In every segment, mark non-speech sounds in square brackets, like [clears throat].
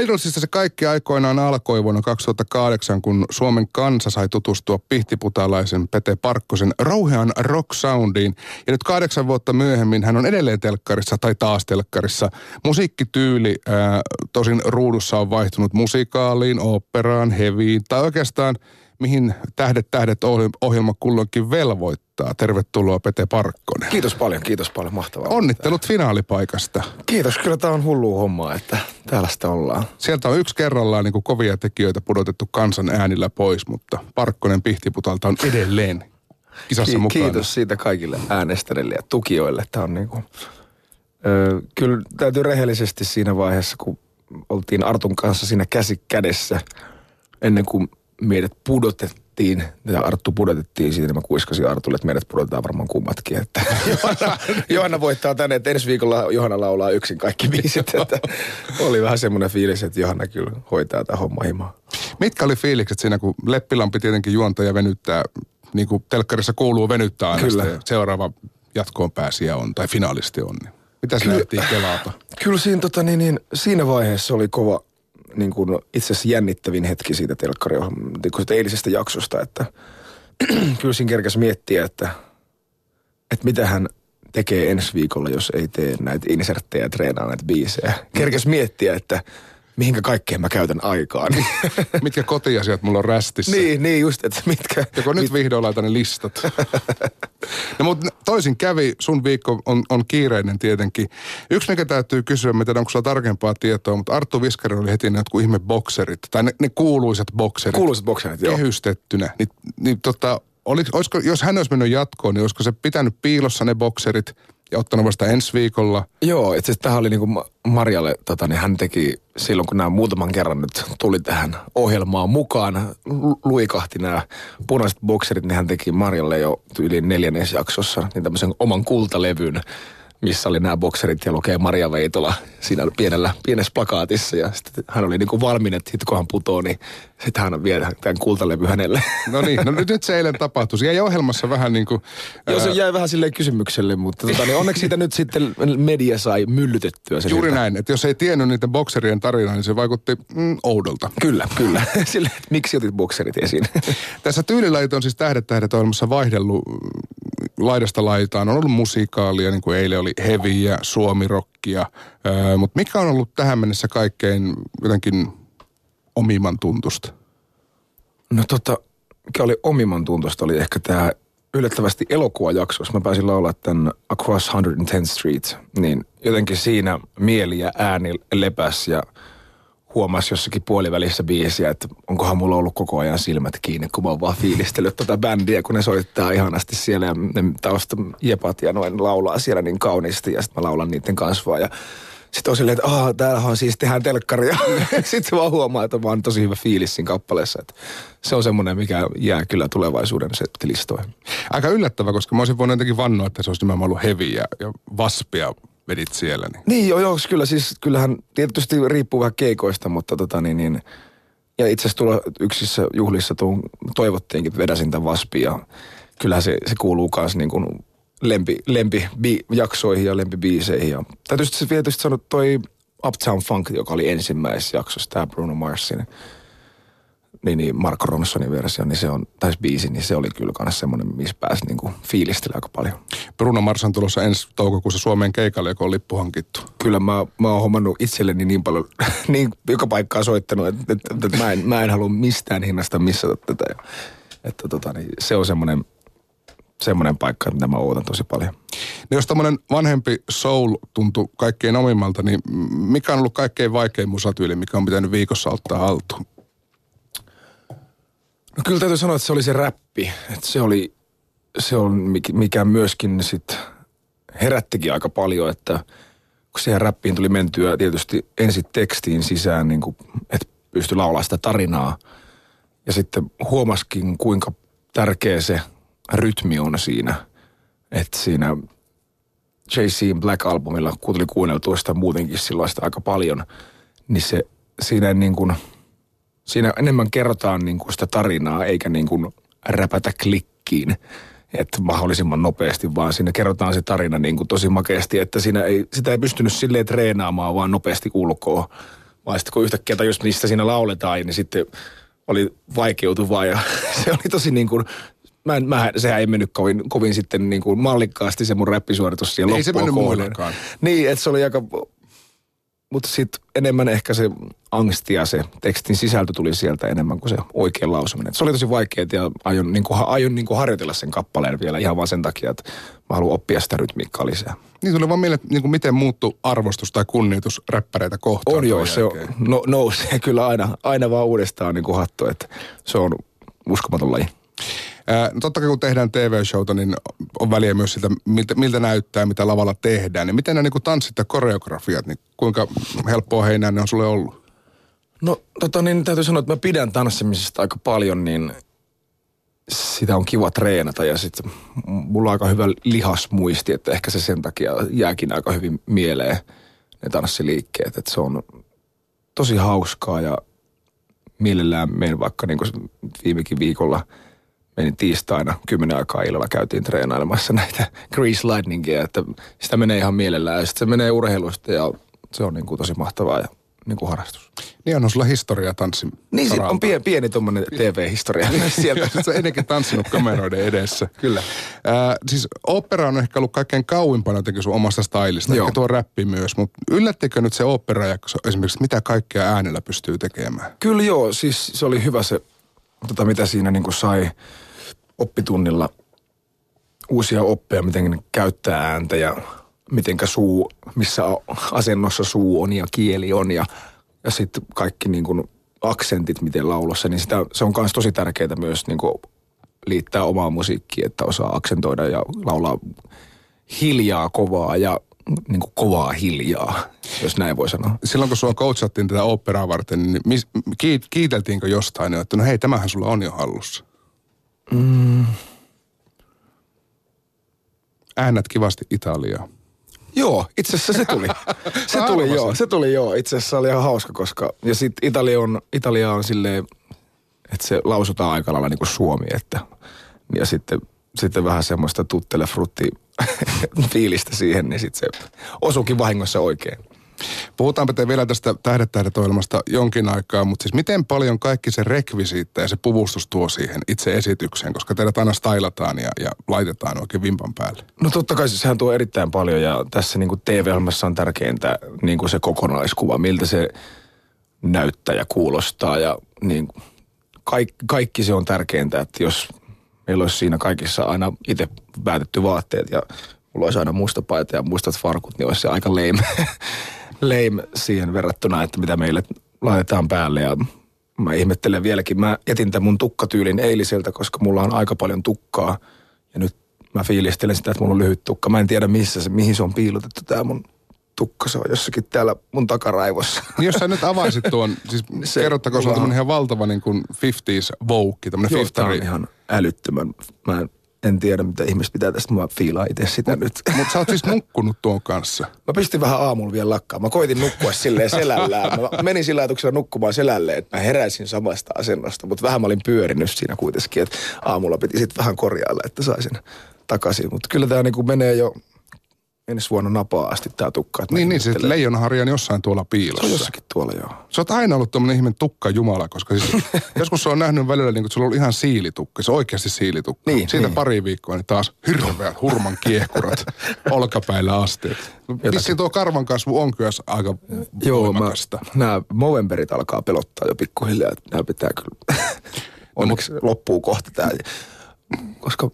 Idolsista se kaikki aikoinaan alkoi vuonna 2008, kun Suomen kansa sai tutustua pihtiputalaisen Pete Parkkosen rouhean rock soundiin. Ja nyt kahdeksan vuotta myöhemmin hän on edelleen telkkarissa tai taas telkkarissa. Musiikkityyli ää, tosin ruudussa on vaihtunut musikaaliin, operaan, heviin tai oikeastaan – mihin Tähdet tähdet ohjelma kulloinkin velvoittaa. Tervetuloa Pete Parkkonen. Kiitos paljon, kiitos paljon, mahtavaa. Onnittelut finaalipaikasta. Kiitos, kyllä tämä on hullu homma, että täällä sitä ollaan. Sieltä on yksi kerrallaan niin kuin kovia tekijöitä pudotettu kansan äänillä pois, mutta Parkkonen Pihtiputalta on edelleen kisassa Ki- mukana. Kiitos siitä kaikille äänestäjille ja tukijoille. Tämä on niin kuin, ö, kyllä täytyy rehellisesti siinä vaiheessa, kun oltiin Artun kanssa siinä käsi kädessä, ennen kuin meidät pudotettiin, ja Arttu pudotettiin siitä, niin mä kuiskasin Artulle, että meidät pudotetaan varmaan kummatkin. Että Johanna, Johanna voittaa tänne, että ensi viikolla Johanna laulaa yksin kaikki biisit. Että oli vähän semmoinen fiilis, että Johanna kyllä hoitaa tämä homma himaa. Mitkä oli fiilikset siinä, kun Leppilampi tietenkin juontaja venyttää, niin kuin telkkarissa kuuluu venyttää aina kyllä. seuraava jatkoon pääsiä on, tai finaalisti on. Niin mitä se näytti kelata? Kyllä siinä, tota, niin, niin, siinä vaiheessa oli kova, niin kuin itse asiassa jännittävin hetki siitä telkkariohjelmasta, niin eilisestä jaksosta, että [clears throat] kyllä siinä kerkäs miettiä, että, että mitä hän tekee ensi viikolla, jos ei tee näitä inserttejä treenaa näitä biisejä. Kerkäs miettiä, että mihinkä kaikkeen mä käytän aikaa. [laughs] mitkä kotiasiat mulla on rästissä. Niin, niin just, että mitkä. Joko nyt vihdoin laitan ne listat. [laughs] no mutta toisin kävi, sun viikko on, on kiireinen tietenkin. Yksi mikä täytyy kysyä, mä tiedän onko sulla tarkempaa tietoa, mutta Arttu Viskari oli heti ne jotkut ihme bokserit, tai ne, ne kuuluisat bokserit. Kuuluisat bokserit, joo. Kehystettynä. Niin, niin tota, olis, olisiko, jos hän olisi mennyt jatkoon, niin olisiko se pitänyt piilossa ne bokserit – ja ottanut vasta ensi viikolla. Joo, itse asiassa tähän oli niinku Marjalle, tota, niin hän teki silloin, kun nämä muutaman kerran nyt tuli tähän ohjelmaan mukaan, luikahti nämä punaiset bokserit, niin hän teki Marjalle jo yli neljännes jaksossa niin tämmöisen oman kultalevyn, missä oli nämä bokserit ja lukee Maria Veitola siinä pienellä, pienessä plakaatissa. Ja sitten hän oli niin kuin valmiin, että sitten kun hän putoo, niin sitten hän vie tämän kultalevy hänelle. No niin, no nyt, nyt se eilen tapahtui. Se jäi ohjelmassa vähän niin kuin... Joo, se jäi vähän silleen kysymykselle, mutta tota, niin onneksi siitä nyt sitten media sai myllytettyä. Sen Juuri näin, että jos ei tiennyt niiden bokserien tarinaa, niin se vaikutti mm, oudolta. Kyllä, kyllä. [laughs] Sille, että miksi otit bokserit esiin? [laughs] Tässä tyylilajit on siis Tähdet tähdet ohjelmassa vaihdellut laidasta laitaan. On ollut musiikaalia, niin kuin eilen oli heviä, suomirokkia. Mutta mikä on ollut tähän mennessä kaikkein jotenkin omiman tuntusta? No tota, mikä oli omiman tuntusta oli ehkä tämä yllättävästi elokuvajakso, jos mä pääsin laulaa tämän Across 110th Street, niin jotenkin siinä mieli ja ääni lepäs ja huomasi jossakin puolivälissä biisiä, että onkohan mulla ollut koko ajan silmät kiinni, kun mä oon vaan fiilistellyt tota bändiä, kun ne soittaa ihanasti siellä ja ne tausta jepat ja noin laulaa siellä niin kauniisti ja sitten mä laulan niiden kanssa ja sitten on silleen, että aah, täällähän siis tehdään telkkaria. [laughs] sitten vaan huomaa, että on vaan tosi hyvä fiilis siinä kappaleessa. Että se on semmoinen, mikä jää kyllä tulevaisuuden settilistoihin. Aika yllättävä, koska mä olisin voinut jotenkin vannoa, että se olisi nimenomaan ollut heviä ja vaspia vedit siellä. Niin, niin joo, joo, kyllä siis, kyllähän tietysti riippuu vähän keikoista, mutta tota niin, niin ja itse asiassa tuolla yksissä juhlissa tuun, toivottiinkin, että vedäsin tämän vaspia. ja kyllähän se, se kuuluu myös niin kuin lempi, lempi bi, jaksoihin ja lempibiiseihin. Ja täytyy sitten tietysti sanoa toi Uptown Funk, joka oli ensimmäisessä jaksossa, tämä Bruno Marsin niin, niin Marko Ronsonin versio, niin se on, tai biisi, niin se oli kyllä myös semmoinen, missä pääsi niin fiilistelemään aika paljon. Bruno Mars on tulossa ensi toukokuussa Suomeen keikalle, joka on lippu hankittu. Kyllä mä, mä oon hommannut itselleni niin paljon, [laughs] niin joka paikkaa soittanut, että, että, että mä, en, mä en halua mistään hinnasta missata tätä. Että tota, niin se on semmoinen, semmoinen paikka, mitä mä ootan tosi paljon. No jos tämmöinen vanhempi soul tuntuu kaikkein omimmalta, niin mikä on ollut kaikkein vaikein musatyyli, mikä on pitänyt viikossa ottaa haltuun? No kyllä täytyy sanoa, että se oli se räppi. Että se oli, se on mikä myöskin sit herättikin aika paljon, että kun siihen räppiin tuli mentyä tietysti ensin tekstiin sisään, niin kuin, että pystyi laulamaan sitä tarinaa. Ja sitten huomaskin, kuinka tärkeä se rytmi on siinä. Että siinä JC Black Albumilla, kun tuli kuunneltua sitä muutenkin silloin sitä aika paljon, niin se siinä niin kuin – siinä enemmän kerrotaan niin kuin sitä tarinaa, eikä niin kuin räpätä klikkiin että mahdollisimman nopeasti, vaan siinä kerrotaan se tarina niin kuin tosi makeasti, että siinä ei, sitä ei pystynyt silleen treenaamaan vaan nopeasti ulkoa, Vaan sitten kun yhtäkkiä tajus, mistä siinä lauletaan, niin sitten oli vaikeutuvaa ja [laughs] se oli tosi niin kuin, mä, en, mä, sehän ei mennyt kovin, kovin sitten niin kuin mallikkaasti se mun räppisuoritus siihen Ei se mennyt. Niin, että se oli aika, mutta sitten enemmän ehkä se angsti ja se tekstin sisältö tuli sieltä enemmän kuin se oikea lausuminen. Et se oli tosi vaikeaa ja aion, niin kuin, aion niin kuin harjoitella sen kappaleen vielä ihan vaan sen takia, että mä haluan oppia sitä rytmiikkaa lisää. Niin tuli vaan mieleen, niin kuin miten muuttuu arvostus tai kunnioitus räppäreitä kohtaan. On joo, se on, no, nousee [laughs] kyllä aina, aina vaan uudestaan niin kuin hattu, että se on uskomaton laji. No totta kai kun tehdään TV-showta, niin on väliä myös siltä, miltä, miltä näyttää, mitä lavalla tehdään. Niin miten nämä niin tanssit ja koreografiat, niin kuinka helppoa heinää ne on sulle ollut? No tota niin, täytyy sanoa, että mä pidän tanssimisesta aika paljon, niin sitä on kiva treenata ja sitten mulla on aika hyvä lihasmuisti, että ehkä se sen takia jääkin aika hyvin mieleen ne tanssiliikkeet, että se on tosi hauskaa ja mielellään menen vaikka niin viimekin viikolla menin tiistaina kymmenen aikaa illalla käytiin treenailemassa näitä Grease Lightningia, että sitä menee ihan mielellään ja sitten se menee urheilusta ja se on niin kuin tosi mahtavaa ja niin kuin harrastus. Niin on sulla historia tanssin Niin, sit on pieni, pieni tuommoinen TV-historia [laughs] sieltä. Sä ennenkin tanssinut kameroiden edessä. [laughs] Kyllä. Ää, siis opera on ehkä ollut kaikkein kauimpana jotenkin sun omasta stylista, Joo. ehkä tuo räppi myös, mutta yllättikö nyt se operajakso esimerkiksi, mitä kaikkea äänellä pystyy tekemään? Kyllä joo, siis se oli hyvä se, tota, mitä siinä niin kuin sai oppitunnilla uusia oppeja, miten käyttää ääntä ja mitenkä suu, missä asennossa suu on ja kieli on ja, ja sitten kaikki niin kuin aksentit, miten laulossa, niin sitä, se on myös tosi tärkeää myös niin kuin liittää omaa musiikkiin, että osaa aksentoida ja laulaa hiljaa kovaa ja niin kuin kovaa hiljaa, jos näin voi sanoa. Silloin kun sua coachattiin tätä operaa varten, niin mis, kiit, kiiteltiinkö jostain, jo, että no hei, tämähän sulla on jo hallussa? Äännät kivasti Italiaa. Joo, itse asiassa se tuli. [laughs] Se tuli joo, se tuli joo. Itse asiassa oli ihan hauska, koska... Ja sitten Italia on, Italia on silleen, että se lausutaan aika lailla niin kuin suomi, että... Ja sitten, sitten vähän semmoista tuttele frutti fiilistä siihen, niin sitten se osuukin vahingossa oikein. Puhutaanpa te vielä tästä Tähdet tähdet ohjelmasta jonkin aikaa, mutta siis miten paljon kaikki se rekvisiitta ja se puvustus tuo siihen itse esitykseen, koska teidät aina stylataan ja, ja laitetaan oikein vimpan päälle. No totta kai sehän tuo erittäin paljon ja tässä niin TV-ohjelmassa on tärkeintä niin kuin se kokonaiskuva, miltä se näyttää ja kuulostaa ja niin, kaikki, kaikki se on tärkeintä, että jos meillä olisi siinä kaikissa aina itse päätetty vaatteet ja mulla olisi aina musta paita ja mustat farkut, niin olisi se aika lame, [laughs] lame siihen verrattuna, että mitä meille laitetaan päälle ja mä ihmettelen vieläkin. Mä jätin tämän mun tukkatyylin eiliseltä, koska mulla on aika paljon tukkaa ja nyt mä fiilistelen sitä, että mulla on lyhyt tukka. Mä en tiedä missä se, mihin se on piilotettu tää mun tukka. Se on jossakin täällä mun takaraivossa. Niin jos sä nyt avaisit tuon, [laughs] siis Se- kerrottakoon, se on ihan valtava niin kuin 50s voukki, tämmöinen Joo, tää on ihan älyttömän. Mä en, en tiedä, mitä ihmiset pitää tästä. Mä fiilaan itse sitä nyt. Mutta sä oot siis nukkunut tuon kanssa. Mä pistin vähän aamulla vielä lakkaan. Mä koitin nukkua silleen selällään. Mä menin sillä ajatuksella nukkumaan selälleen, että mä heräisin samasta asennosta. Mutta vähän mä olin pyörinyt siinä kuitenkin, että aamulla piti sitten vähän korjailla, että saisin takaisin. Mutta kyllä tämä niinku menee jo ensi vuonna napaa asti tää tukka. että Niin, niin, se ihmettelen. leijonaharja on jossain tuolla Se on piilossa. jossakin tuolla, joo. Sä oot aina ollut tommonen ihminen tukka jumala, koska siis [laughs] joskus se on nähnyt välillä niin että sulla on ollut ihan siilitukka. Se on oikeasti siilitukka. Niin, Siitä niin. pari viikkoa, niin taas hirveät hurman kiehkurat [laughs] olkapäillä asti. No, Vissiin tuo karvan kasvu on kyllä aika Joo, mä, nämä Movemberit alkaa pelottaa jo pikkuhiljaa, että nämä pitää kyllä, [laughs] onneksi loppuu kohta tämä. Koska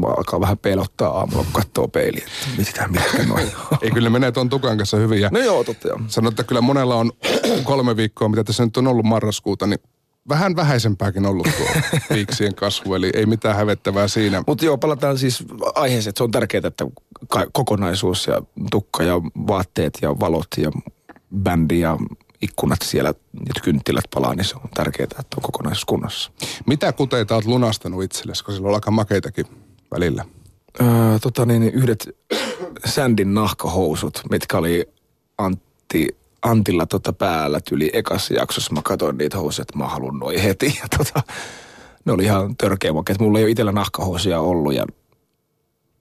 mä alkaa vähän pelottaa aamulla, kun katsoo peiliä, että mitä, mitkä noin. [laughs] Ei kyllä ne menee tuon tukan kanssa hyvin. Ja No joo, totta joo. Sanoit, että kyllä monella on [clears throat] kolme viikkoa, mitä tässä nyt on ollut marraskuuta, niin vähän vähäisempääkin ollut tuo [laughs] viiksien kasvu, eli ei mitään hävettävää siinä. Mutta joo, palataan siis aiheeseen, että se on tärkeää, että kokonaisuus ja tukka ja vaatteet ja valot ja bändi ja ikkunat siellä ja kynttilät palaa, niin se on tärkeää, että on kokonaisuus kunnossa. Mitä kuteita oot lunastanut itsellesi, kun sillä on aika makeitakin välillä? Öö, tota niin, yhdet Sandin nahkahousut, mitkä oli Antti, Antilla tota päällä tyli ekassa jaksossa. Mä katsoin niitä housuja, että mä haluan noin heti. Ja tota, ne oli ihan törkeä makeet. Mulla ei ole itsellä nahkahousuja ollut ja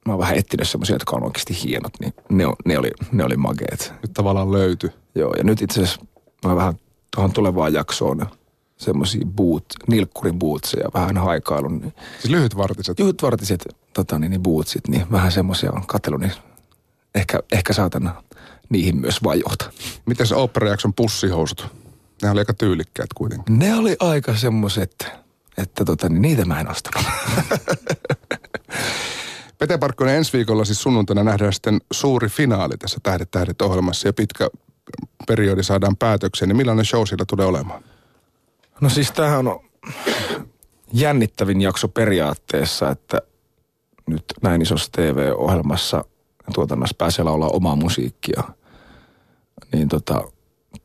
mä oon vähän etsinyt semmoisia, jotka on oikeasti hienot, niin ne, on, ne, oli, ne oli makeet. Nyt tavallaan löyty. Joo, ja nyt itse asiassa mä vähän tuohon tulevaan jaksoon semmoisia boot, nilkkurin bootseja, vähän haikailun. Niin, Siis lyhytvartiset. lyhytvartiset tota, niin, niin bootsit, niin vähän semmoisia on katsellut, niin ehkä, ehkä saatan niihin myös vajota. Miten se operajakson pussihousut? Ne oli aika tyylikkäät kuitenkin. Ne oli aika semmoiset, että tota, niin niitä mä en ostanut. [laughs] Pete Parkkonen ensi viikolla siis sunnuntaina nähdään sitten suuri finaali tässä Tähdet tähdet ohjelmassa ja pitkä periodi saadaan päätökseen. Niin millainen show siellä tulee olemaan? No siis tämähän on jännittävin jakso periaatteessa, että nyt näin isossa TV-ohjelmassa tuotannossa pääsee laulaa omaa musiikkia. Niin tota,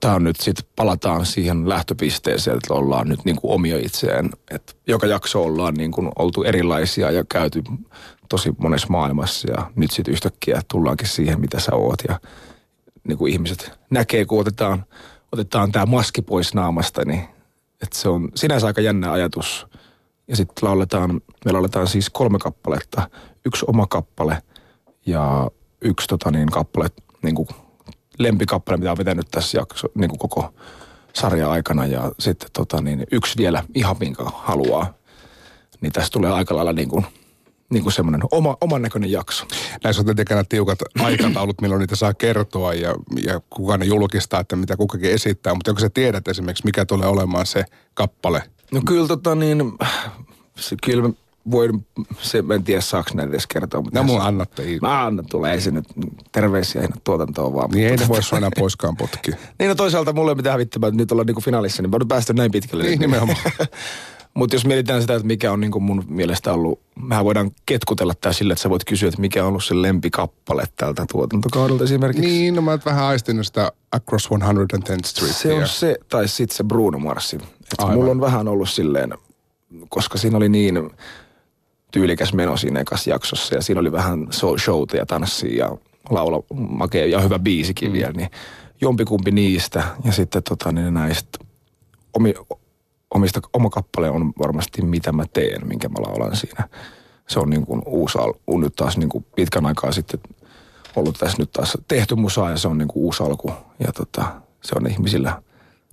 tämä on nyt sitten, palataan siihen lähtöpisteeseen, että ollaan nyt niin kuin omia itseään. Että joka jakso ollaan niin kuin oltu erilaisia ja käyty tosi monessa maailmassa ja nyt sitten yhtäkkiä tullaankin siihen, mitä sä oot ja niin kuin ihmiset näkee, kun otetaan, otetaan tämä maski pois naamasta, niin että se on sinänsä aika jännä ajatus. Ja sitten lauletaan, me lauletaan siis kolme kappaletta, yksi oma kappale ja yksi tota niin, kappale, niin kuin lempikappale, mitä on vetänyt tässä jakso, niin kuin koko sarja aikana ja sitten tota niin, yksi vielä ihan minkä haluaa. Niin tästä tulee aika lailla niin kuin, niin kuin semmoinen oma, oman näköinen jakso. Näissä on tietenkin aina tiukat [clears throat] aikataulut, milloin niitä saa kertoa ja, ja kuka ne julkistaa, että mitä kukakin esittää. Mutta onko sä tiedät esimerkiksi, mikä tulee olemaan se kappale? No kyllä tota niin, se, kyllä voin, se, en tiedä saako näitä edes kertoa. Mutta No mun annatte. Mä annan, tulee ei se nyt terveisiä sinne tuotantoon vaan. Niin ei ne voi enää poiskaan potkia. [laughs] Niin no toisaalta mulle ei mitään hävittämään, että nyt ollaan niinku finaalissa, niin mä oon päästy näin pitkälle. Niin, nimenomaan. [laughs] Mutta jos mietitään sitä, että mikä on niinku mun mielestä ollut, mehän voidaan ketkutella tää sille, että sä voit kysyä, että mikä on ollut se lempikappale tältä tuotantokaudelta esimerkiksi. Niin, no mä oon vähän aistinut sitä Across 110th Street. Se on se, tai sitten se Bruno Marsi. Et Aivan. mulla on vähän ollut silleen, koska siinä oli niin tyylikäs meno siinä ekassa jaksossa ja siinä oli vähän showta ja tanssia ja laula makea ja hyvä biisikin mm. vielä, niin jompikumpi niistä ja sitten tota, niin näistä omi, omista, oma kappale on varmasti Mitä mä teen, minkä mä laulan siinä. Se on niin kuin uusi alku, nyt taas niin kuin pitkän aikaa sitten ollut tässä nyt taas tehty musaa ja se on niin kuin uusi alku. Ja tota, se on ihmisillä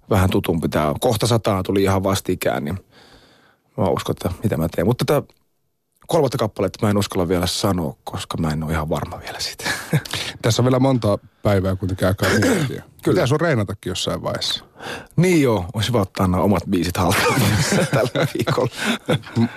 vähän tutumpi. Tämä kohta sataa tuli ihan vastikään, niin mä uskon, että mitä mä teen. Mutta tätä kolmatta kappaletta mä en uskalla vielä sanoa, koska mä en ole ihan varma vielä siitä. [laughs] Tässä on vielä monta päivää kuitenkin aikaa miettiä. [clears throat] Kyllä. Pitää sun reenatakin jossain vaiheessa. niin joo, olisi hyvä ottaa nämä omat biisit haltuun [laughs] tällä viikolla.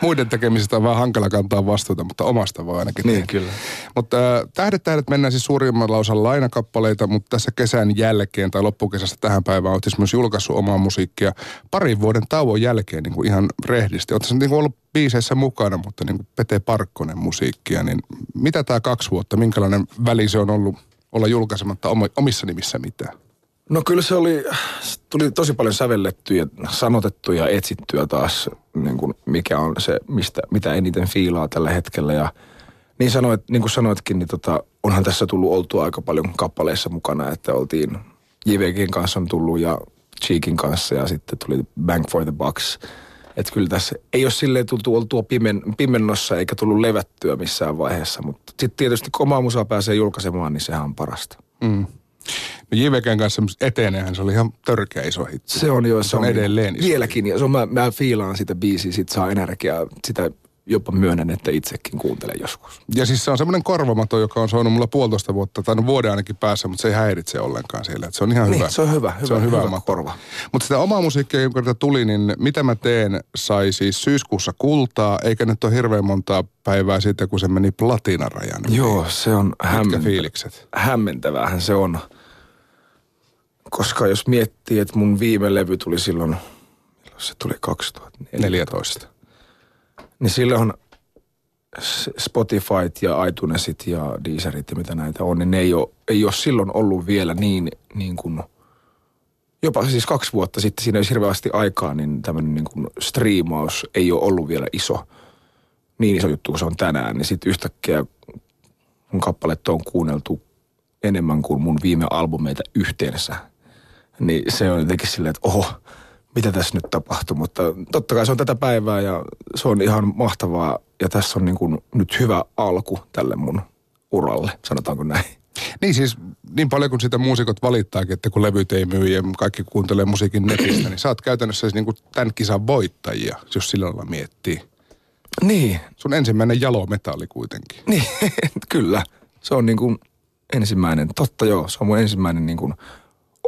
Muiden tekemisestä on vähän hankala kantaa vastuuta, mutta omasta voi ainakin niin, tehdä. kyllä. Mutta äh, Tähdet tähdet mennään siis suurimmalla osalla lainakappaleita, mutta tässä kesän jälkeen tai loppukesästä tähän päivään olet siis myös julkaissut omaa musiikkia parin vuoden tauon jälkeen niin kuin ihan rehdisti. Olet niin kuin ollut biiseissä mukana, mutta niin kuin Pete Parkkonen musiikkia, niin mitä tämä kaksi vuotta, minkälainen väli se on ollut olla julkaisematta omi- omissa nimissä mitään? No kyllä se oli, tuli tosi paljon sävellettyä, sanotettuja ja etsittyä taas, niin kuin mikä on se, mistä, mitä eniten fiilaa tällä hetkellä. Ja niin, sanoit, niin kuin sanoitkin, niin tota, onhan tässä tullut oltua aika paljon kappaleissa mukana, että oltiin JVGin kanssa on tullut ja Cheekin kanssa ja sitten tuli Bank for the Bucks. Että kyllä tässä ei ole silleen tultu oltua pimen, pimennossa eikä tullut levättyä missään vaiheessa, mutta sitten tietysti kun omaa musaa pääsee julkaisemaan, niin sehän on parasta. Mm. No JVGn kanssa eteneehän se oli ihan törkeä iso hitti. Se on jo. Se on edelleen iso Vieläkin. Ja se on, mä, mä fiilaan sitä biisiä, sit saa energiaa. Sitä jopa myönnän, että itsekin kuuntelen joskus. Ja siis se on semmoinen korvamato, joka on soinut mulla puolitoista vuotta, tai no vuoden ainakin päässä, mutta se ei häiritse ollenkaan siellä. Että se on ihan Niin, hyvä. se on hyvä, se on hyvä, hyvä, hyvä korva. Mutta sitä omaa musiikkia, tätä tuli, niin mitä mä teen, sai siis syyskuussa kultaa, eikä nyt ole hirveän montaa päivää sitten, kun se meni platinarajan. Joo, se on Mitkä hämmentävää. fiilikset? Hämmentävähän se on. Koska jos miettii, että mun viime levy tuli silloin, milloin se tuli 2014. 14. Niin silloin Spotifyt ja iTunesit ja Deezerit ja mitä näitä on, niin ne ei ole, ei ole silloin ollut vielä niin, niin kuin, jopa siis kaksi vuotta sitten, siinä ei olisi hirveästi aikaa, niin tämmöinen niin kuin striimaus ei ole ollut vielä iso, niin iso juttu kuin se on tänään, niin sitten yhtäkkiä mun kappaletta on kuunneltu enemmän kuin mun viime albumeita yhteensä. Niin se on jotenkin silleen, että oho, mitä tässä nyt tapahtuu, mutta totta kai se on tätä päivää ja se on ihan mahtavaa ja tässä on niin kuin nyt hyvä alku tälle mun uralle, sanotaanko näin. Niin siis niin paljon kuin sitä muusikot valittaakin, että kun levyt ei myy ja kaikki kuuntelee musiikin netistä, niin sä oot käytännössä siis niin kuin tämän kisan voittajia, jos sillä lailla miettii. Niin. Sun ensimmäinen jalometalli kuitenkin. Niin, [laughs] kyllä. Se on niin kuin ensimmäinen, totta joo, se on mun ensimmäinen niin kuin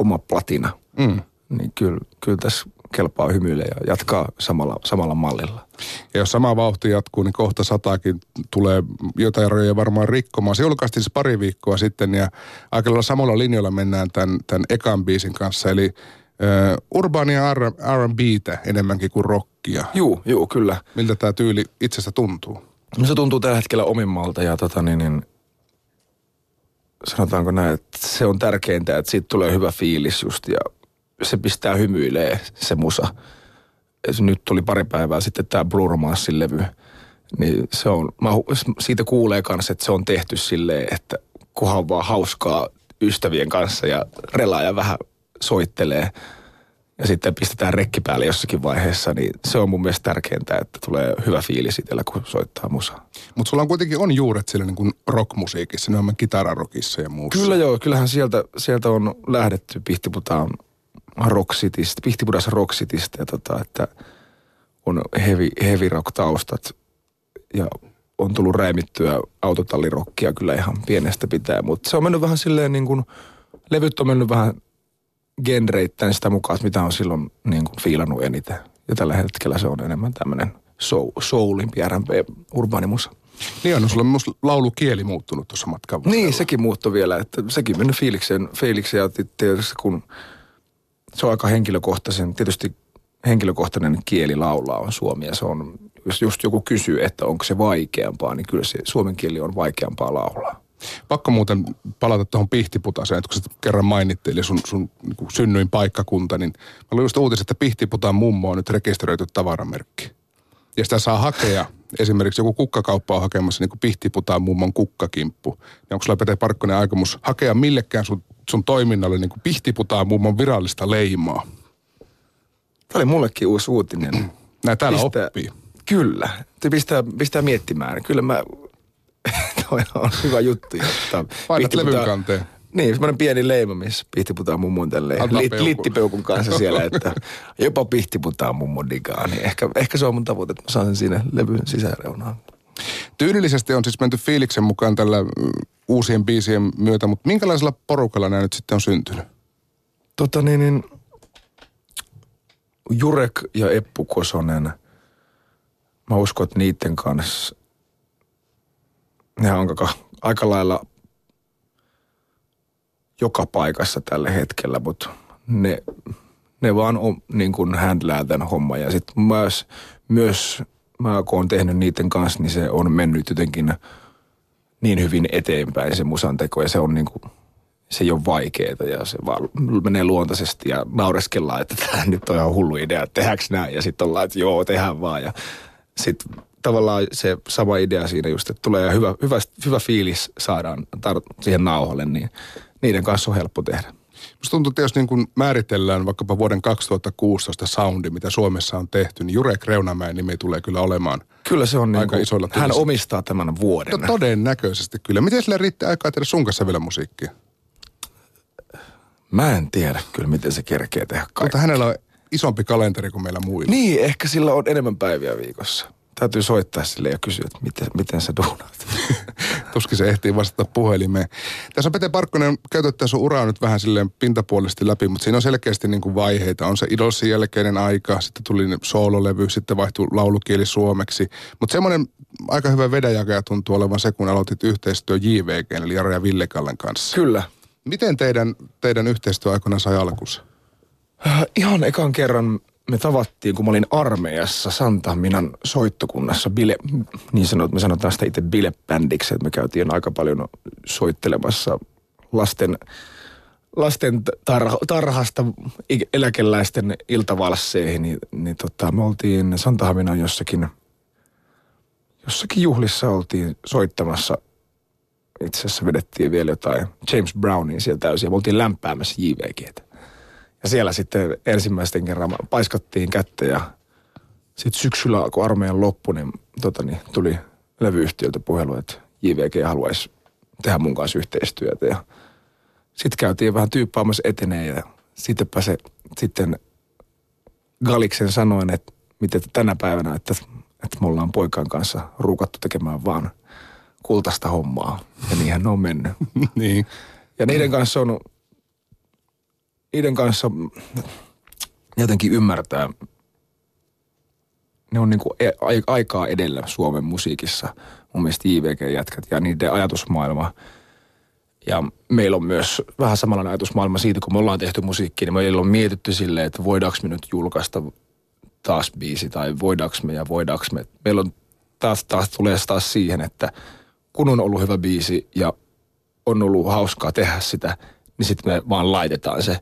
oma platina. Mm. Niin kyllä, kyllä tässä kelpaa hymyille ja jatkaa samalla, samalla mallilla. Ja jos sama vauhti jatkuu, niin kohta sataakin tulee jotain rajoja varmaan rikkomaan. Se julkaistiin siis pari viikkoa sitten ja aika lailla samalla linjalla mennään tämän, tämän ekan biisin kanssa. Eli uh, urbaania R&Btä enemmänkin kuin rockia. Juu, juu, kyllä. Miltä tämä tyyli itsestä tuntuu? No se tuntuu tällä hetkellä omimmalta ja tota niin, niin sanotaanko näin, että se on tärkeintä, että siitä tulee hyvä fiilis just ja se pistää hymyilee se musa. Nyt tuli pari päivää sitten tämä Blue Romancein levy. Niin se on, mä, siitä kuulee kanssa, että se on tehty silleen, että kunhan vaan hauskaa ystävien kanssa ja relaa ja vähän soittelee ja sitten pistetään rekki päälle jossakin vaiheessa, niin se on mun mielestä tärkeintä, että tulee hyvä fiilis itsellä, kun soittaa musaa. Mutta sulla on kuitenkin on juuret sillä niin kuin rockmusiikissa, on kitararokissa ja muussa. Kyllä joo, kyllähän sieltä, sieltä on lähdetty Pihtiputaan Rock Citystä, Pihtipudas Rock Citystä, ja tota, että on heavy, heavy rock taustat ja on tullut räimittyä autotallirokkia kyllä ihan pienestä pitää, mutta se on mennyt vähän silleen niin kuin, levyt on mennyt vähän genreittäin sitä mukaan, mitä on silloin niin kuin fiilannut eniten. Ja tällä hetkellä se on enemmän tämmöinen soul, soulimpi R&B urbaanimusa. Niin on, sulla on myös laulukieli muuttunut tuossa matkan varrella. Niin, sekin muuttui vielä, että sekin mennyt fiilikseen, fiilikseen ja tietysti kun se on aika henkilökohtaisen, tietysti henkilökohtainen kieli laulaa on suomi ja se on, jos just joku kysyy, että onko se vaikeampaa, niin kyllä se suomen kieli on vaikeampaa laulaa. Pakko muuten palata tuohon Pihtiputaseen, että kun sä kerran mainittiin, sun, sun niin synnyin paikkakunta, niin mä luin just uutisen, että Pihtiputaan mummo on nyt rekisteröity tavaramerkki. Ja sitä saa hakea, esimerkiksi joku kukkakauppa on hakemassa niin kuin Pihtiputaan mummon kukkakimppu. Niin onko sulla Pete Parkkonen aikomus hakea millekään sun, sun toiminnalle niin kuin Pihtiputaan mummon virallista leimaa? Tämä oli mullekin uusi uutinen. [clears throat] Näin täällä pistää, oppii. Kyllä. Pistää, pistää miettimään. Kyllä mä, [laughs] toi on hyvä juttu. [laughs] Painat levyn kanteen. Niin, semmoinen pieni leima, missä pihtiputaa mummon tälleen lit, littipeukun kanssa siellä, että jopa pihtiputaa mummon digaa. Niin ehkä, ehkä se on mun tavoite, että mä saan sen siinä levyn sisäreunaan. Tyylillisesti on siis menty fiiliksen mukaan tällä uusien biisien myötä, mutta minkälaisella porukalla nämä nyt sitten on syntynyt? Tota niin, niin Jurek ja Eppu Kosonen, mä uskon, että niiden kanssa, ne on aika, aika lailla joka paikassa tällä hetkellä, mutta ne, ne vaan on, niin kuin tämän homman. Ja sitten myös, myös mä kun oon tehnyt niiden kanssa, niin se on mennyt jotenkin niin hyvin eteenpäin se musan teko ja se on niin kuin, se ei ole vaikeaa ja se vaan menee luontaisesti ja naureskellaan, että tämä nyt on ihan hullu idea, että tehdäänkö näin ja sitten ollaan, että joo, tehdään vaan ja sitten tavallaan se sama idea siinä just, että tulee hyvä, hyvä, hyvä fiilis saadaan tar- siihen nauhalle, niin niiden kanssa on helppo tehdä. Musta tuntuu, että jos niin kun määritellään vaikkapa vuoden 2016 soundi, mitä Suomessa on tehty, niin Jurek Reunamäen nimi tulee kyllä olemaan Kyllä se on aika niin isoilla Hän omistaa tämän vuoden. No, todennäköisesti kyllä. Miten sille riittää aikaa tehdä sun kanssa vielä musiikkia? Mä en tiedä kyllä, miten se kerkee tehdä kaikki. Mutta hänellä on isompi kalenteri kuin meillä muilla. Niin, ehkä sillä on enemmän päiviä viikossa täytyy soittaa sille ja kysyä, että miten, miten sä duunaat. [laughs] Tuskin se ehtii vastata puhelimeen. Tässä on Pete Parkkonen, käytetään sun uraa nyt vähän silleen pintapuolisesti läpi, mutta siinä on selkeästi niin kuin vaiheita. On se Idolsin jälkeinen aika, sitten tuli soololevy, sitten vaihtui laulukieli suomeksi. Mutta semmoinen aika hyvä vedäjakaja tuntuu olevan se, kun aloitit yhteistyö JVG, eli Jara ja Kallen kanssa. Kyllä. Miten teidän, teidän yhteistyö aikana sai alkunsa? Äh, ihan ekan kerran me tavattiin, kun mä olin armeijassa Santahminan soittokunnassa, bile, niin sanot, me sanotaan sitä itse bilebändiksi, että me käytiin aika paljon soittelemassa lasten, lasten tarha, tarhasta eläkeläisten iltavalsseihin, niin, niin tota, me oltiin Santahminan jossakin, jossakin juhlissa oltiin soittamassa. Itse asiassa vedettiin vielä jotain James Brownin sieltä täysin ja me oltiin lämpäämässä JVGtä. Ja siellä sitten ensimmäisten kerran paiskattiin kättä ja sitten syksyllä, kun armeijan loppu, niin, tota, niin tuli levyyhtiöltä puhelu, että JVG haluaisi tehdä mun kanssa yhteistyötä. Ja sitten käytiin vähän tyyppaamassa eteneen ja sittenpä se sitten Galiksen sanoin, että miten tänä päivänä, että, että me ollaan poikan kanssa ruukattu tekemään vaan kultaista hommaa. Ja niinhän ne on mennyt. [laughs] niin. Ja niiden kanssa on, niiden kanssa jotenkin ymmärtää, ne on niin kuin e- aikaa edellä Suomen musiikissa, mun mielestä JVG-jätkät ja niiden ajatusmaailma. Ja meillä on myös vähän samanlainen ajatusmaailma siitä, kun me ollaan tehty musiikkia, niin meillä on mietitty silleen, että voidaanko me nyt julkaista taas biisi tai voidaanko me ja voidaanko me. Meillä on taas, taas tulee taas siihen, että kun on ollut hyvä biisi ja on ollut hauskaa tehdä sitä, niin sitten me vaan laitetaan se.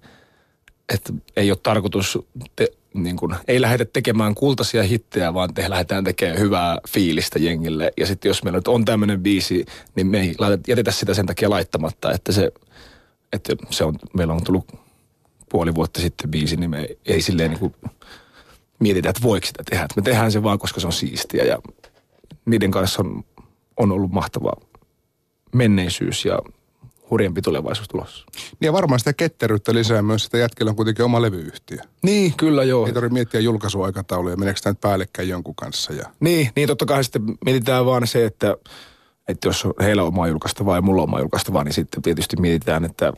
Että ei ole tarkoitus, te, niin kun, ei lähdetä tekemään kultaisia hittejä, vaan te lähdetään tekemään hyvää fiilistä jengille. Ja sitten jos meillä nyt on tämmöinen biisi, niin me ei jätetä sitä sen takia laittamatta, että se, että se on, meillä on tullut puoli vuotta sitten biisi, niin me ei silleen niin kuin mietitä, että voiko sitä tehdä. Että me tehdään se vaan, koska se on siistiä ja niiden kanssa on, on ollut mahtava menneisyys ja hurjempi tulevaisuus tulossa. Niin ja varmaan sitä ketteryyttä lisää myös, että jätkellä on kuitenkin oma levyyhtiö. Niin, kyllä joo. Ei tarvitse miettiä julkaisuaikatauluja, meneekö tämä nyt päällekkäin jonkun kanssa. Ja... Niin, niin totta kai sitten mietitään vaan se, että, että jos heillä on oma julkaistavaa ja mulla on oma julkaistavaa, niin sitten tietysti mietitään, että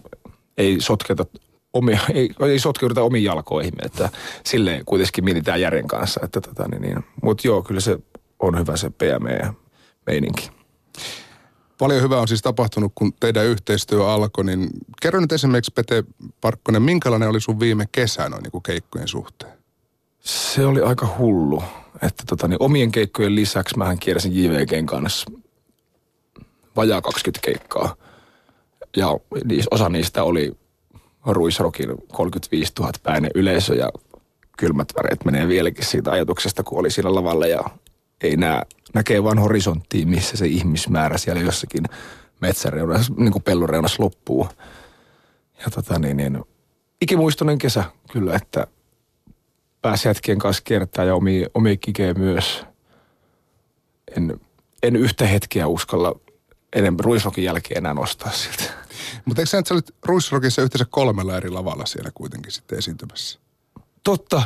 ei sotketa omia, [laughs] ei, ei sotkeuduta omiin jalkoihin, että silleen kuitenkin mietitään järjen kanssa. Että tota, niin, niin. Mutta joo, kyllä se on hyvä se PME ja meininki. Paljon hyvää on siis tapahtunut, kun teidän yhteistyö alkoi, niin kerro nyt esimerkiksi Pete Parkkonen, minkälainen oli sun viime kesä noin niin kuin keikkojen suhteen? Se oli aika hullu, että tota, niin omien keikkojen lisäksi mähän kiersin JVGn kanssa vajaa 20 keikkaa. Ja osa niistä oli Ruisrokin 35 000 päinen yleisö ja kylmät väreet menee vieläkin siitä ajatuksesta, kun oli siinä lavalla ja ei näe, näkee vaan horisonttiin, missä se ihmismäärä siellä jossakin metsäreunassa, niin kuin pellureunassa loppuu. Ja tota niin, niin ikimuistoinen kesä kyllä, että pääsi jätkien kanssa kiertää ja omia, omia kikejä myös. En, en yhtä hetkeä uskalla enemmän Ruisrokin jälkeen enää nostaa siltä. Mutta eikö sä, sä olit Ruisrockissa yhteensä kolmella eri lavalla siellä kuitenkin sitten esiintymässä? Totta.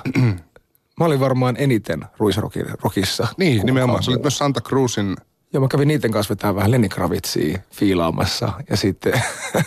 Mä olin varmaan eniten Ruisrockissa. Niin, nimenomaan. Sä olit myös Santa Cruzin Joo, mä kävin niiden kanssa vetää vähän Lenny Kravitsia fiilaamassa ja sitten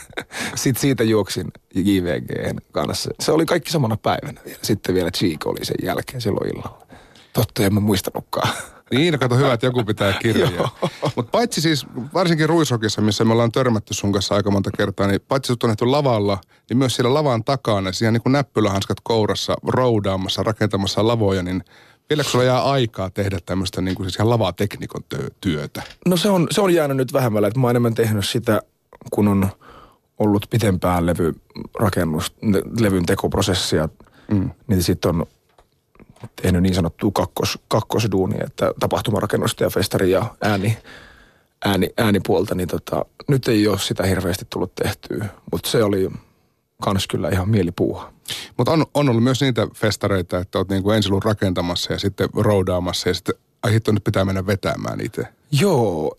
[laughs] sit siitä juoksin JVGn kanssa. Se oli kaikki samana päivänä vielä. Sitten vielä Cheek oli sen jälkeen silloin illalla. Totta, en mä muistanutkaan. Niin, no kato hyvä, että joku pitää kirjaa. [laughs] Mutta paitsi siis, varsinkin Ruisokissa, missä me ollaan törmätty sun kanssa aika monta kertaa, niin paitsi sut on nähty lavalla, niin myös siellä lavan takana, siellä niin kuin näppylähanskat kourassa, roudaamassa, rakentamassa lavoja, niin Vieläkö sulla jää aikaa tehdä tämmöistä niin kuin siis ihan lavateknikon työtä? No se on, se on jäänyt nyt vähemmällä, että mä oon enemmän tehnyt sitä, kun on ollut pitempään levy, rakennus, levyn tekoprosessia, mm. niin sitten on tehnyt niin sanottua kakkos, kakkosduunia, että tapahtumarakennusta ja festari ja ääni, ääni, äänipuolta, niin tota, nyt ei ole sitä hirveästi tullut tehtyä, mutta se oli kans kyllä ihan mielipuuha. Mutta on, on ollut myös niitä festareita, että olet niinku ensin ollut rakentamassa ja sitten roudaamassa ja sitten ai hitto, nyt pitää mennä vetämään itse. Joo,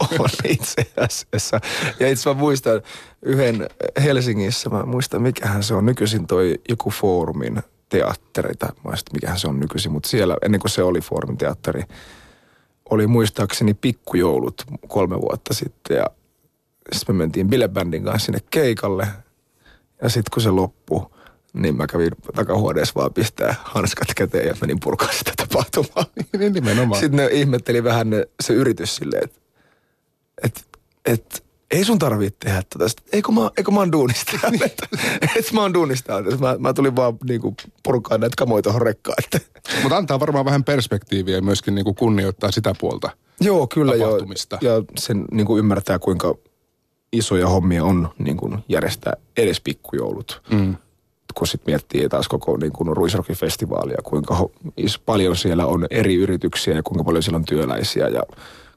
[laughs] on itse asiassa. Ja itse mä muistan yhden Helsingissä, mä muistan mikähän se on nykyisin toi joku foorumin teatteri, tai mä mikähän se on nykyisin, mutta siellä ennen kuin se oli foorumin teatteri, oli muistaakseni pikkujoulut kolme vuotta sitten ja sitten me mentiin bilebändin kanssa sinne keikalle ja sitten kun se loppui, niin mä kävin takahuoneessa vaan pistää hanskat käteen ja menin purkaa sitä tapahtumaa. [laughs] Niin nimenomaan. Sitten ne ihmetteli vähän ne, se yritys silleen, että et, et, ei sun tarvitse tehdä tätä. Tota. Eikö mä, eikö mä oon duunista? [laughs] Niin. että, et mä oon duunista. Mä, mä tulin vaan niinku purkaa näitä kamoja tuohon rekkaan. Mutta antaa varmaan vähän perspektiiviä ja myöskin niinku kunnioittaa sitä puolta Joo, kyllä joo. Ja sen niinku ymmärtää, kuinka isoja hommia on niin kuin järjestää edes pikkujoulut. Mm. Kun sitten miettii taas koko niin kuin Ruisrock-festivaalia, kuinka ho- paljon siellä on eri yrityksiä ja kuinka paljon siellä on työläisiä ja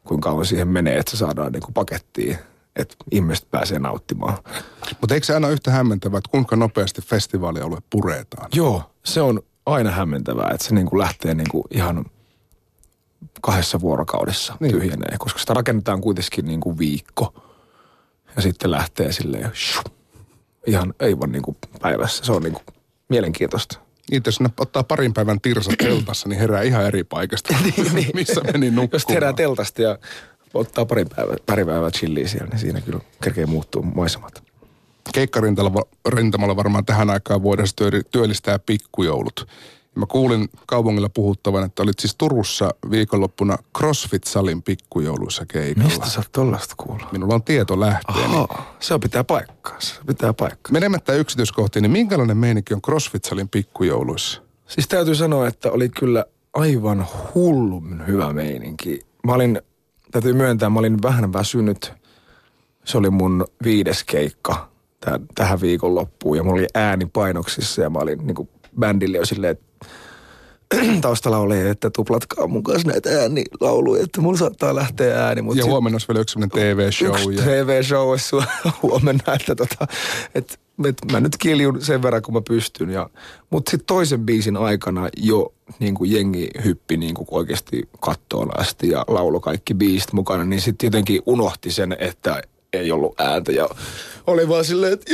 kuinka kauan siihen menee, että se saadaan niin kuin pakettiin että ihmiset pääsee nauttimaan. Mutta eikö se aina yhtä hämmentävää, että kuinka nopeasti festivaalialue puretaan? Joo, se on aina hämmentävää, että se niin kuin lähtee niin kuin ihan kahdessa vuorokaudessa niin. tyhjenee, koska sitä rakennetaan kuitenkin niin kuin viikko. Ja sitten lähtee silleen shum, ihan aivan niin kuin päivässä. Se on niin kuin mielenkiintoista. Niin, jos ottaa parin päivän tirsa teltassa, niin herää ihan eri paikasta, [laughs] niin, niin. missä meni nukkumaan. Jos herää teltasta ja ottaa pari päivää, pari päivää chilliä siellä, niin siinä kyllä kerkee muuttuu maisemat. Keikkarintamalla varmaan tähän aikaan vuodessa työllistää pikkujoulut. Mä kuulin kaupungilla puhuttavan, että olit siis Turussa viikonloppuna CrossFit-salin pikkujouluissa keikalla. Mistä sä oot tollaista kuullut? Minulla on tieto lähteeni. Aha, se on pitää paikkaa. Se pitää paikkaa. Menemättä yksityiskohtiin, niin minkälainen meininki on CrossFit-salin pikkujouluissa? Siis täytyy sanoa, että oli kyllä aivan hullun hyvä meininki. Mä olin, täytyy myöntää, mä olin vähän väsynyt. Se oli mun viides keikka täh- tähän viikonloppuun ja mulla oli ääni painoksissa ja mä olin niin kuin bändille jo silleen, että [clears throat] taustalla oli, että tuplatkaa mun kanssa näitä äänilauluja, että mulla saattaa lähteä ääni. Mut ja huomenna olisi vielä yksi TV-show. Yksi ja... TV-show olisi huomenna, että tota, et, et mä nyt kiljun sen verran, kun mä pystyn. Ja, mutta sitten toisen biisin aikana jo niin kuin jengi hyppi niin kuin oikeasti kattoon asti ja laulo kaikki biisit mukana, niin sitten jotenkin unohti sen, että ei ollut ääntä ja oli vaan silleen, että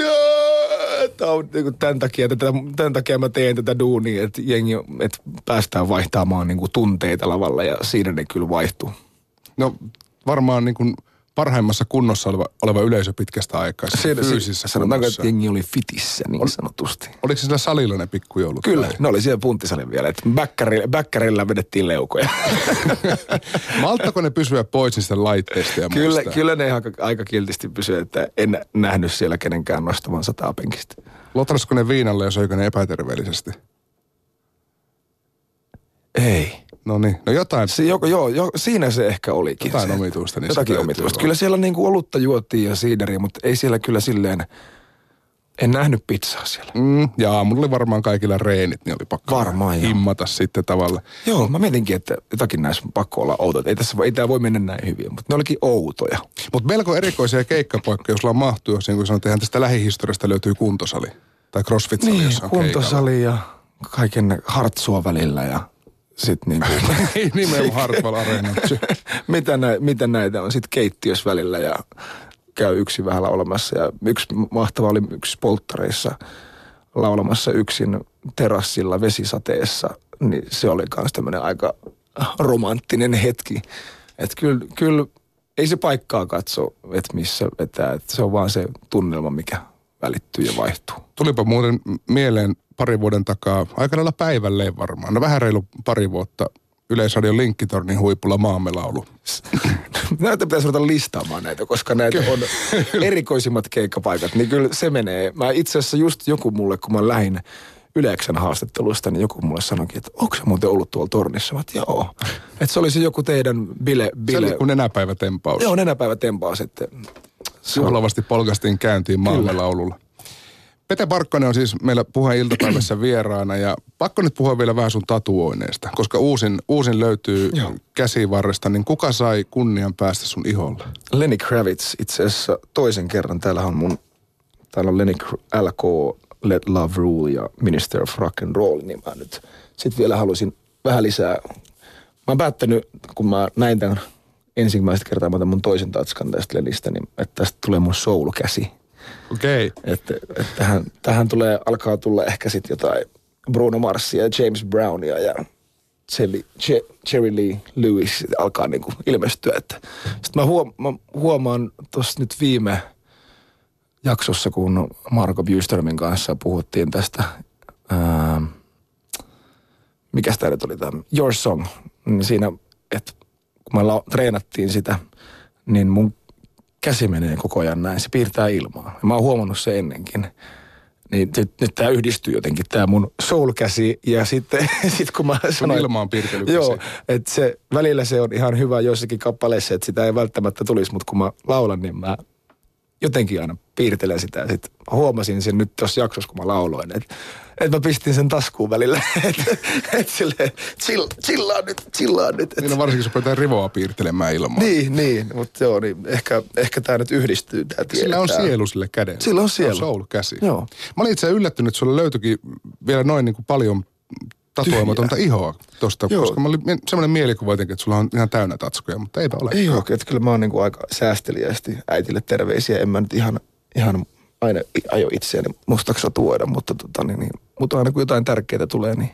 tämä on niin kuin tämän, takia, tätä, tämän takia mä teen tätä duunia, että jengi, että päästään vaihtamaan niin kuin tunteita lavalla ja siinä ne kyllä vaihtuu. No varmaan niin kuin parhaimmassa kunnossa oleva, oleva yleisö pitkästä aikaa. Siinä, fyysisessä Sanotaanko, että jengi oli fitissä niin sanotusti. Oliko se sillä salilla ne pikkujoulut? Kyllä, vai? ne oli siellä punttisalin vielä. Että bäkkärillä, bäkkärillä vedettiin leukoja. [laughs] Malttako ne pysyä pois niistä laitteista ja kyllä, muista? Kyllä ne aika, aika kiltisti pysyä, että en nähnyt siellä kenenkään nostavan sataa penkistä. Lotrasko ne viinalle ja söikö ne epäterveellisesti? Ei. No niin, no jotain. Se, joko, joo, jo, siinä se ehkä olikin. Jotain se, omituista. Niin jotakin omituista. Kyllä siellä niinku olutta juotiin ja siideriä, mutta ei siellä kyllä silleen, en nähnyt pizzaa siellä. Mm, ja aamulla oli varmaan kaikilla reenit, niin oli pakko varmaan, himmata joo. sitten tavalla. Joo, mä mietinkin, että jotakin näissä on pakko olla outoja. Ei, tässä, ei tämä voi mennä näin hyvin, mutta ne olikin outoja. Mutta melko erikoisia keikkapaikkoja, jos mahtuu, jos niin kuin sanotaan, tästä lähihistoriasta löytyy kuntosali. Tai crossfit-sali, niin, jossa on kuntosali keikalla. ja kaiken hartsua välillä ja sitten niin kuin... [laughs] Ei nimenomaan Hartwell Arena. [laughs] mitä, nä, mitä näitä on sitten keittiössä välillä ja käy yksi vähän laulamassa. Ja yksi mahtava oli yksi polttareissa laulamassa yksin terassilla vesisateessa. Niin se oli myös tämmöinen aika romanttinen hetki. Että kyllä, kyllä ei se paikkaa katso, että missä vetää. Että se on vaan se tunnelma, mikä välittyy ja vaihtuu. Tulipa muuten mieleen pari vuoden takaa, aika lailla päivälleen varmaan, no vähän reilu pari vuotta, Yleisradion linkkitornin huipulla maamme laulu. [laughs] Näitä pitäisi ruveta listaamaan näitä, koska näitä on erikoisimmat keikkapaikat. Niin kyllä se menee. Mä itse asiassa just joku mulle, kun mä lähin Yleksän haastattelusta, niin joku mulle sanoikin, että onko se muuten ollut tuolla tornissa? Mä joo. Että se oli se joku teidän bile... bile... Se oli kuin nenäpäivätempaus. Joo, nenäpäivätempaus. Että... Suolavasti polkastiin käyntiin maamme laululla. Pete Parkkonen on siis meillä puheen iltapäivässä [clears throat] vieraana ja pakko nyt puhua vielä vähän sun tatuoineista, koska uusin, uusin löytyy Joo. käsivarresta, niin kuka sai kunnian päästä sun iholle? Lenny Kravitz itse asiassa toisen kerran. Täällä on mun, täällä on Lenny LK, Let Love Rule ja Minister of Rock and Roll, niin mä nyt sit vielä halusin vähän lisää. Mä oon päättänyt, kun mä näin tämän ensimmäistä kertaa, mä mun toisen tatskan tästä Lenistä, niin että tästä tulee mun soul-käsi Okei. Okay. Että, tähän, tähän tulee, alkaa tulla ehkä sitten jotain Bruno Marsia ja James Brownia ja Cherry, Cherry Lee Lewis alkaa niinku ilmestyä. Että. Sitten mä, huom, mä huomaan tuossa nyt viime jaksossa, kun Marko Bjuströmin kanssa puhuttiin tästä, ää, mikä tämä nyt oli tämä, Your Song, niin siinä, että kun me treenattiin sitä, niin mun käsi menee koko ajan näin. Se piirtää ilmaa. Ja mä oon huomannut se ennenkin. Niin nyt, nyt tämä yhdistyy jotenkin, tämä mun soul-käsi. Ja sitten [laughs] sit kun mä sanoin... ilmaan piirtelykäsi. Joo, että se, välillä se on ihan hyvä joissakin kappaleissa, että sitä ei välttämättä tulisi. Mutta kun mä laulan, niin mä jotenkin aina piirtelen sitä. Ja sit huomasin sen nyt tuossa jaksossa, kun mä lauloin, että et mä pistin sen taskuun välillä. [laughs] että et silleen, chill, chillaan nyt, chillaan nyt. Et. Niin on varsinkin, jos ruvetaan rivoa piirtelemään ilmaa. Niin, niin. Mutta joo, niin ehkä, ehkä tämä nyt yhdistyy. Tää Sillä on sielu sille kädelle. Sillä on sielu. Se on soul käsi. Joo. Mä olin itse yllättynyt, että sulla löytyikin vielä noin niin kuin paljon tatuoimatonta ihoa tosta, Joo. koska mä olin semmoinen mielikuva jotenkin, että sulla on ihan täynnä tatskuja, mutta eipä ole. Ei ole, että kyllä mä oon niinku aika säästeliästi äitille terveisiä. En mä nyt ihan, ihan aina ajo itseäni mustaksi tuoda, mutta, tota, niin, niin, mutta aina kun jotain tärkeää tulee, niin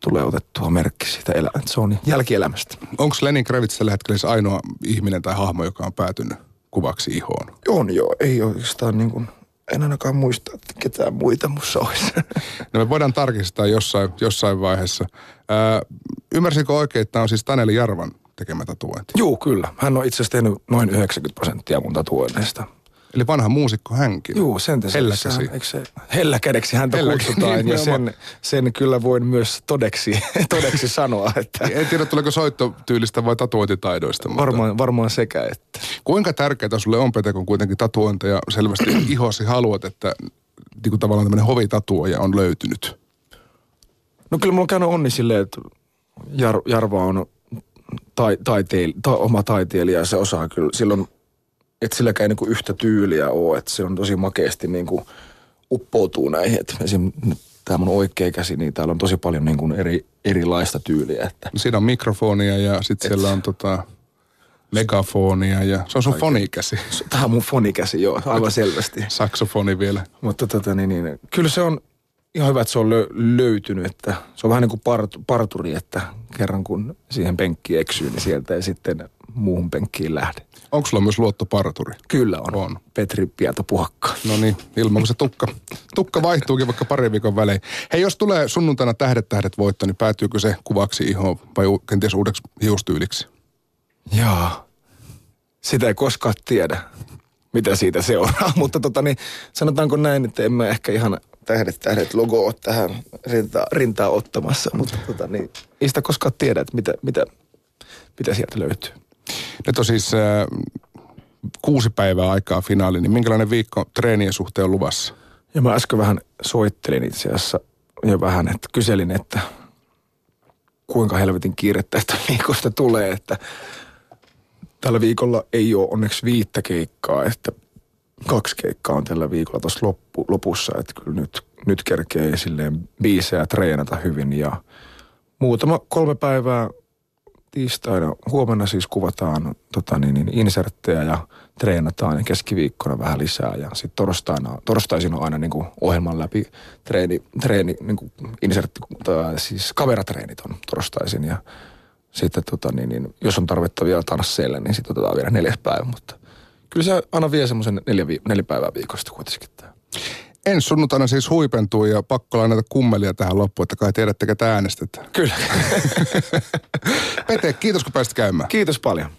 tulee otettua merkki siitä elämästä. Se on jälkielämästä. Onko Lenin Kravitz tällä hetkellä ainoa ihminen tai hahmo, joka on päätynyt kuvaksi ihoon? On joo, ei oikeastaan niin kuin, en ainakaan muista, että ketään muita mussa olisi. [laughs] No me voidaan tarkistaa jossain, jossain vaiheessa. Ää, ymmärsinkö oikein, että on siis Taneli Jarvan tekemä tatuointi? Joo, kyllä. Hän on itse asiassa tehnyt noin 90 prosenttia mun tatuoinneista. Eli vanha muusikko hänkin. Joo, sen te Helläkäsi. Se, helläkädeksi häntä Hellä, kutsutaan niin, ja sen, sen, kyllä voin myös todeksi, [laughs] todeksi sanoa. Että en tiedä, tuleeko soittotyylistä vai tatuointitaidoista. Varmaan, mutta... varmaan sekä että. Kuinka tärkeää sulle on, Pete, kun kuitenkin tatuointeja selvästi [clears throat] ihosi haluat, että niin kuin tavallaan tämmöinen hovitatuoja on löytynyt? No kyllä mulla on käynyt onni silleen, että Jar, Jarva on tai, taiteil, ta, oma taiteilija ja se osaa kyllä. Silloin että silläkään niin kuin yhtä tyyliä ole, että se on tosi makeasti niin kuin uppoutuu näihin. Esimerkiksi tämä mun oikea käsi, niin täällä on tosi paljon niin kuin eri, erilaista tyyliä. Että. No siinä on mikrofonia ja sitten siellä on tota, megafonia ja se on sun fonikäsi. Tämä on mun fonikäsi, joo, aivan selvästi. Saksofoni vielä. Mutta tota, niin, niin, kyllä se on ihan hyvä, että se on lö, löytynyt, että se on vähän niin kuin part, parturi, että kerran kun siihen penkkiin eksyy, niin sieltä ei sitten muuhun penkkiin lähde. Onko sulla myös luottoparturi? Kyllä on. on. Petri Pieta-Puhakka. No niin, ilman kun se tukka, tukka vaihtuukin vaikka pari viikon välein. Hei, jos tulee sunnuntaina tähdet tähdet voitto, niin päätyykö se kuvaksi ihoon vai kenties uudeksi hiustyyliksi? Joo. Sitä ei koskaan tiedä, mitä siitä seuraa. [laughs] Mutta tota, niin, sanotaanko näin, että emme ehkä ihan tähdet tähdet logo ole tähän rintaa, rintaa ottamassa. Mutta tota, niin, ei sitä koskaan tiedä, että mitä, mitä, mitä sieltä löytyy. Nyt on siis äh, kuusi päivää aikaa finaali, niin minkälainen viikko treenien suhteen on luvassa? Ja mä äsken vähän soittelin itse asiassa jo vähän, että kyselin, että kuinka helvetin kiirettä että [laughs] viikosta tulee, että tällä viikolla ei ole onneksi viittä keikkaa, että kaksi keikkaa on tällä viikolla tuossa loppu, lopussa, että kyllä nyt, nyt kerkee silleen biisejä treenata hyvin ja muutama kolme päivää tiistaina, huomenna siis kuvataan tota niin, niin inserttejä ja treenataan ja keskiviikkona vähän lisää. Ja sitten torstaina, torstaisin on aina niin kuin ohjelman läpi treeni, treeni niin kuin insertti, siis kameratreenit on torstaisin. Ja sitten tota niin, niin, jos on tarvetta vielä tansseille, niin sitten otetaan vielä neljäs päivä. Mutta kyllä se aina vie semmoisen neljä, neljä päivää viikosta kuitenkin tämä. Ensi sunnuntaina siis huipentuu ja pakko lainata kummelia tähän loppuun, että kai tiedätte, ketä äänestetään. Kyllä. [laughs] Pete, kiitos kun pääsit käymään. Kiitos paljon.